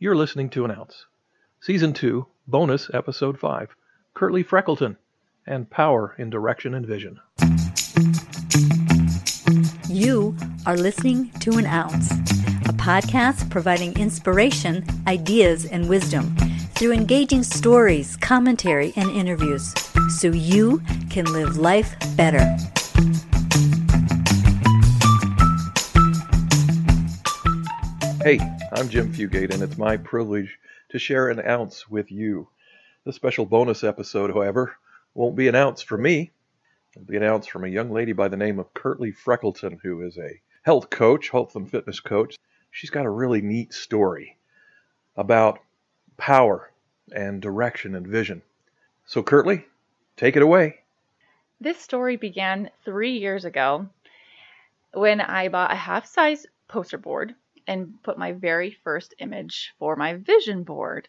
You're listening to An Ounce, Season 2, Bonus Episode 5 Curtly Freckleton and Power in Direction and Vision. You are listening to An Ounce, a podcast providing inspiration, ideas, and wisdom through engaging stories, commentary, and interviews so you can live life better. Hey, I'm Jim Fugate, and it's my privilege to share an ounce with you. The special bonus episode, however, won't be an ounce for me. It'll be an ounce from a young lady by the name of Kirtley Freckleton, who is a health coach, health and fitness coach. She's got a really neat story about power and direction and vision. So, Kirtley, take it away. This story began three years ago when I bought a half size poster board and put my very first image for my vision board.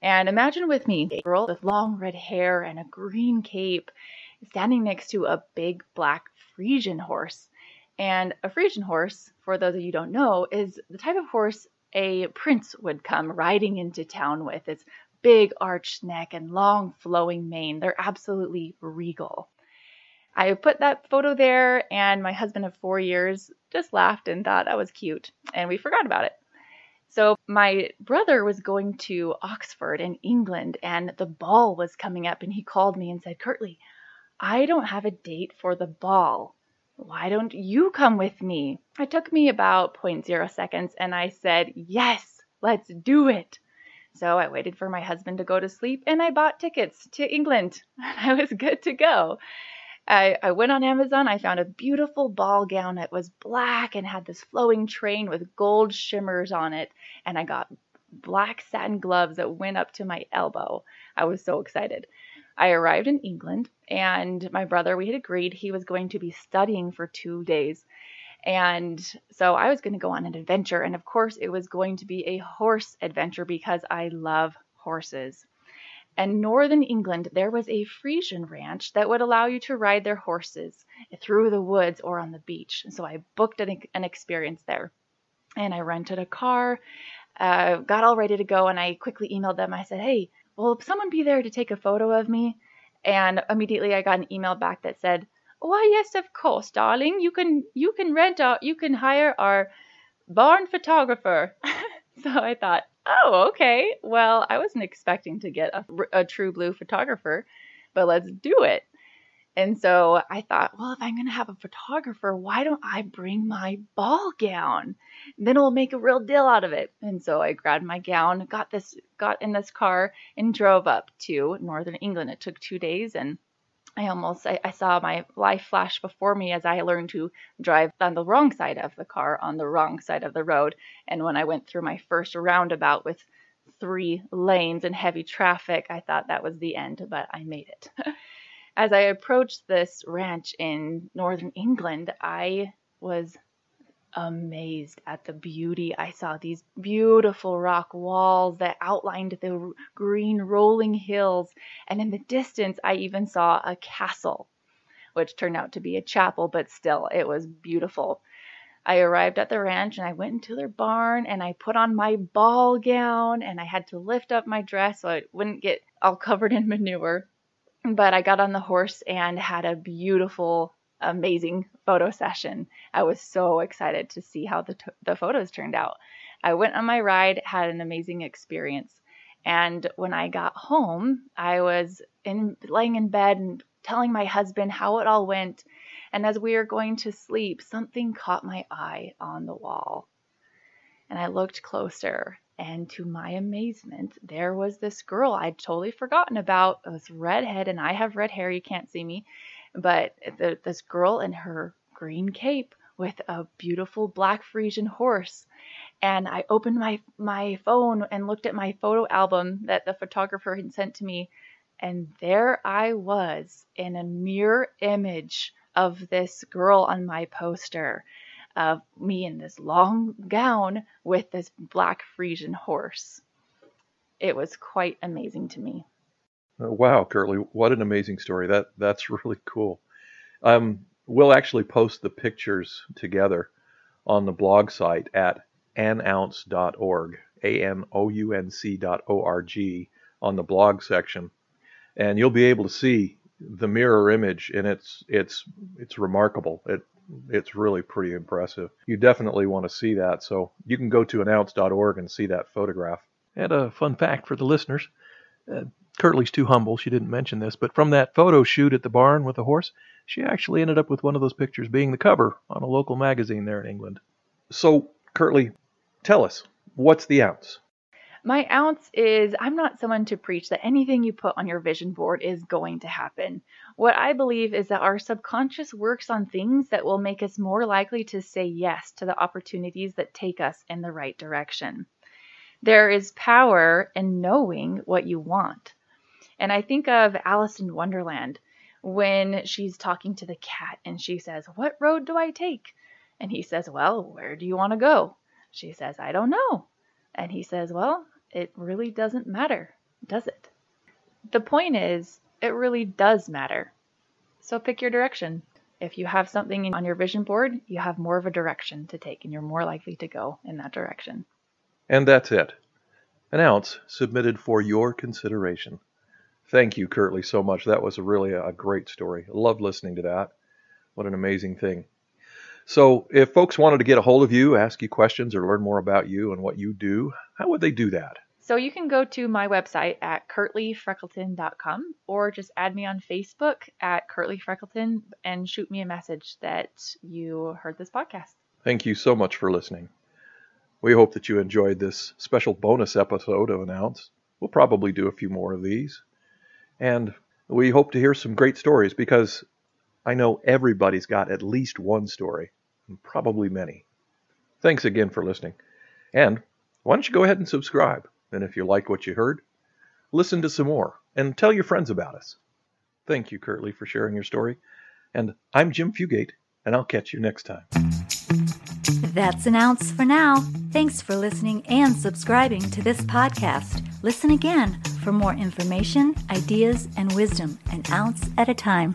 And imagine with me a girl with long red hair and a green cape standing next to a big black Friesian horse. And a Friesian horse, for those of you don't know, is the type of horse a prince would come riding into town with. Its big arched neck and long flowing mane. They're absolutely regal. I put that photo there, and my husband of four years just laughed and thought that was cute, and we forgot about it. So, my brother was going to Oxford in England, and the ball was coming up, and he called me and said, Kirtley, I don't have a date for the ball. Why don't you come with me? It took me about 0.0 seconds, and I said, Yes, let's do it. So I waited for my husband to go to sleep and I bought tickets to England. I was good to go. I, I went on Amazon. I found a beautiful ball gown that was black and had this flowing train with gold shimmers on it. And I got black satin gloves that went up to my elbow. I was so excited. I arrived in England, and my brother, we had agreed he was going to be studying for two days. And so I was going to go on an adventure. And of course, it was going to be a horse adventure because I love horses and northern England there was a Friesian ranch that would allow you to ride their horses through the woods or on the beach. So I booked an, an experience there. And I rented a car, uh, got all ready to go, and I quickly emailed them. I said, Hey, will someone be there to take a photo of me? And immediately I got an email back that said, Why, yes, of course, darling. You can you can rent out, you can hire our barn photographer. so I thought, oh, okay. Well, I wasn't expecting to get a, a true blue photographer, but let's do it. And so I thought, well, if I'm going to have a photographer, why don't I bring my ball gown? Then we'll make a real deal out of it. And so I grabbed my gown, got this, got in this car, and drove up to Northern England. It took two days, and I almost I, I, saw my life flash before me as I learned to drive on the wrong side of the car on the wrong side of the road. And when I went through my first roundabout with three lanes and heavy traffic, I thought that was the end, but I made it. as I approached this ranch in northern England, I was amazed at the beauty. I saw these beautiful rock walls that outlined the green rolling hills, and in the distance, I even saw a castle, which turned out to be a chapel, but still, it was beautiful. I arrived at the ranch and I went into their barn and I put on my ball gown and I had to lift up my dress so it wouldn't get all covered in manure. But I got on the horse and had a beautiful amazing photo session. I was so excited to see how the, t- the photos turned out. I went on my ride, had an amazing experience. And when I got home, I was in laying in bed and telling my husband how it all went. And as we were going to sleep, something caught my eye on the wall. And I looked closer, and to my amazement, there was this girl I'd totally forgotten about. It was redhead, and I have red hair. You can't see me but the, this girl in her green cape with a beautiful black Friesian horse. And I opened my, my phone and looked at my photo album that the photographer had sent to me. And there I was in a mirror image of this girl on my poster of me in this long gown with this black Friesian horse. It was quite amazing to me. Uh, wow, Kirtley, what an amazing story. That that's really cool. Um, we'll actually post the pictures together on the blog site at anounce.org. A N O U N C dot O R G, on the blog section, and you'll be able to see the mirror image, and it's it's it's remarkable. It it's really pretty impressive. You definitely want to see that. So you can go to anounce.org and see that photograph. And a fun fact for the listeners uh, too humble. She didn't mention this, but from that photo shoot at the barn with the horse, she actually ended up with one of those pictures being the cover on a local magazine there in England. So, Kirtley, tell us, what's the ounce? My ounce is I'm not someone to preach that anything you put on your vision board is going to happen. What I believe is that our subconscious works on things that will make us more likely to say yes to the opportunities that take us in the right direction. There is power in knowing what you want. And I think of Alice in Wonderland when she's talking to the cat and she says, What road do I take? And he says, Well, where do you want to go? She says, I don't know. And he says, Well, it really doesn't matter, does it? The point is, it really does matter. So pick your direction. If you have something on your vision board, you have more of a direction to take and you're more likely to go in that direction. And that's it. An ounce submitted for your consideration. Thank you, Curtly, so much. That was really a great story. I loved listening to that. What an amazing thing. So, if folks wanted to get a hold of you, ask you questions, or learn more about you and what you do, how would they do that? So you can go to my website at curtlyfreckleton.com or just add me on Facebook at Kirtley Freckleton and shoot me a message that you heard this podcast. Thank you so much for listening. We hope that you enjoyed this special bonus episode of An Ounce. We'll probably do a few more of these. And we hope to hear some great stories because I know everybody's got at least one story, and probably many. Thanks again for listening. And why don't you go ahead and subscribe? And if you like what you heard, listen to some more and tell your friends about us. Thank you, Curtly, for sharing your story. And I'm Jim Fugate, and I'll catch you next time. That's an ounce for now. Thanks for listening and subscribing to this podcast. Listen again for more information, ideas, and wisdom, an ounce at a time.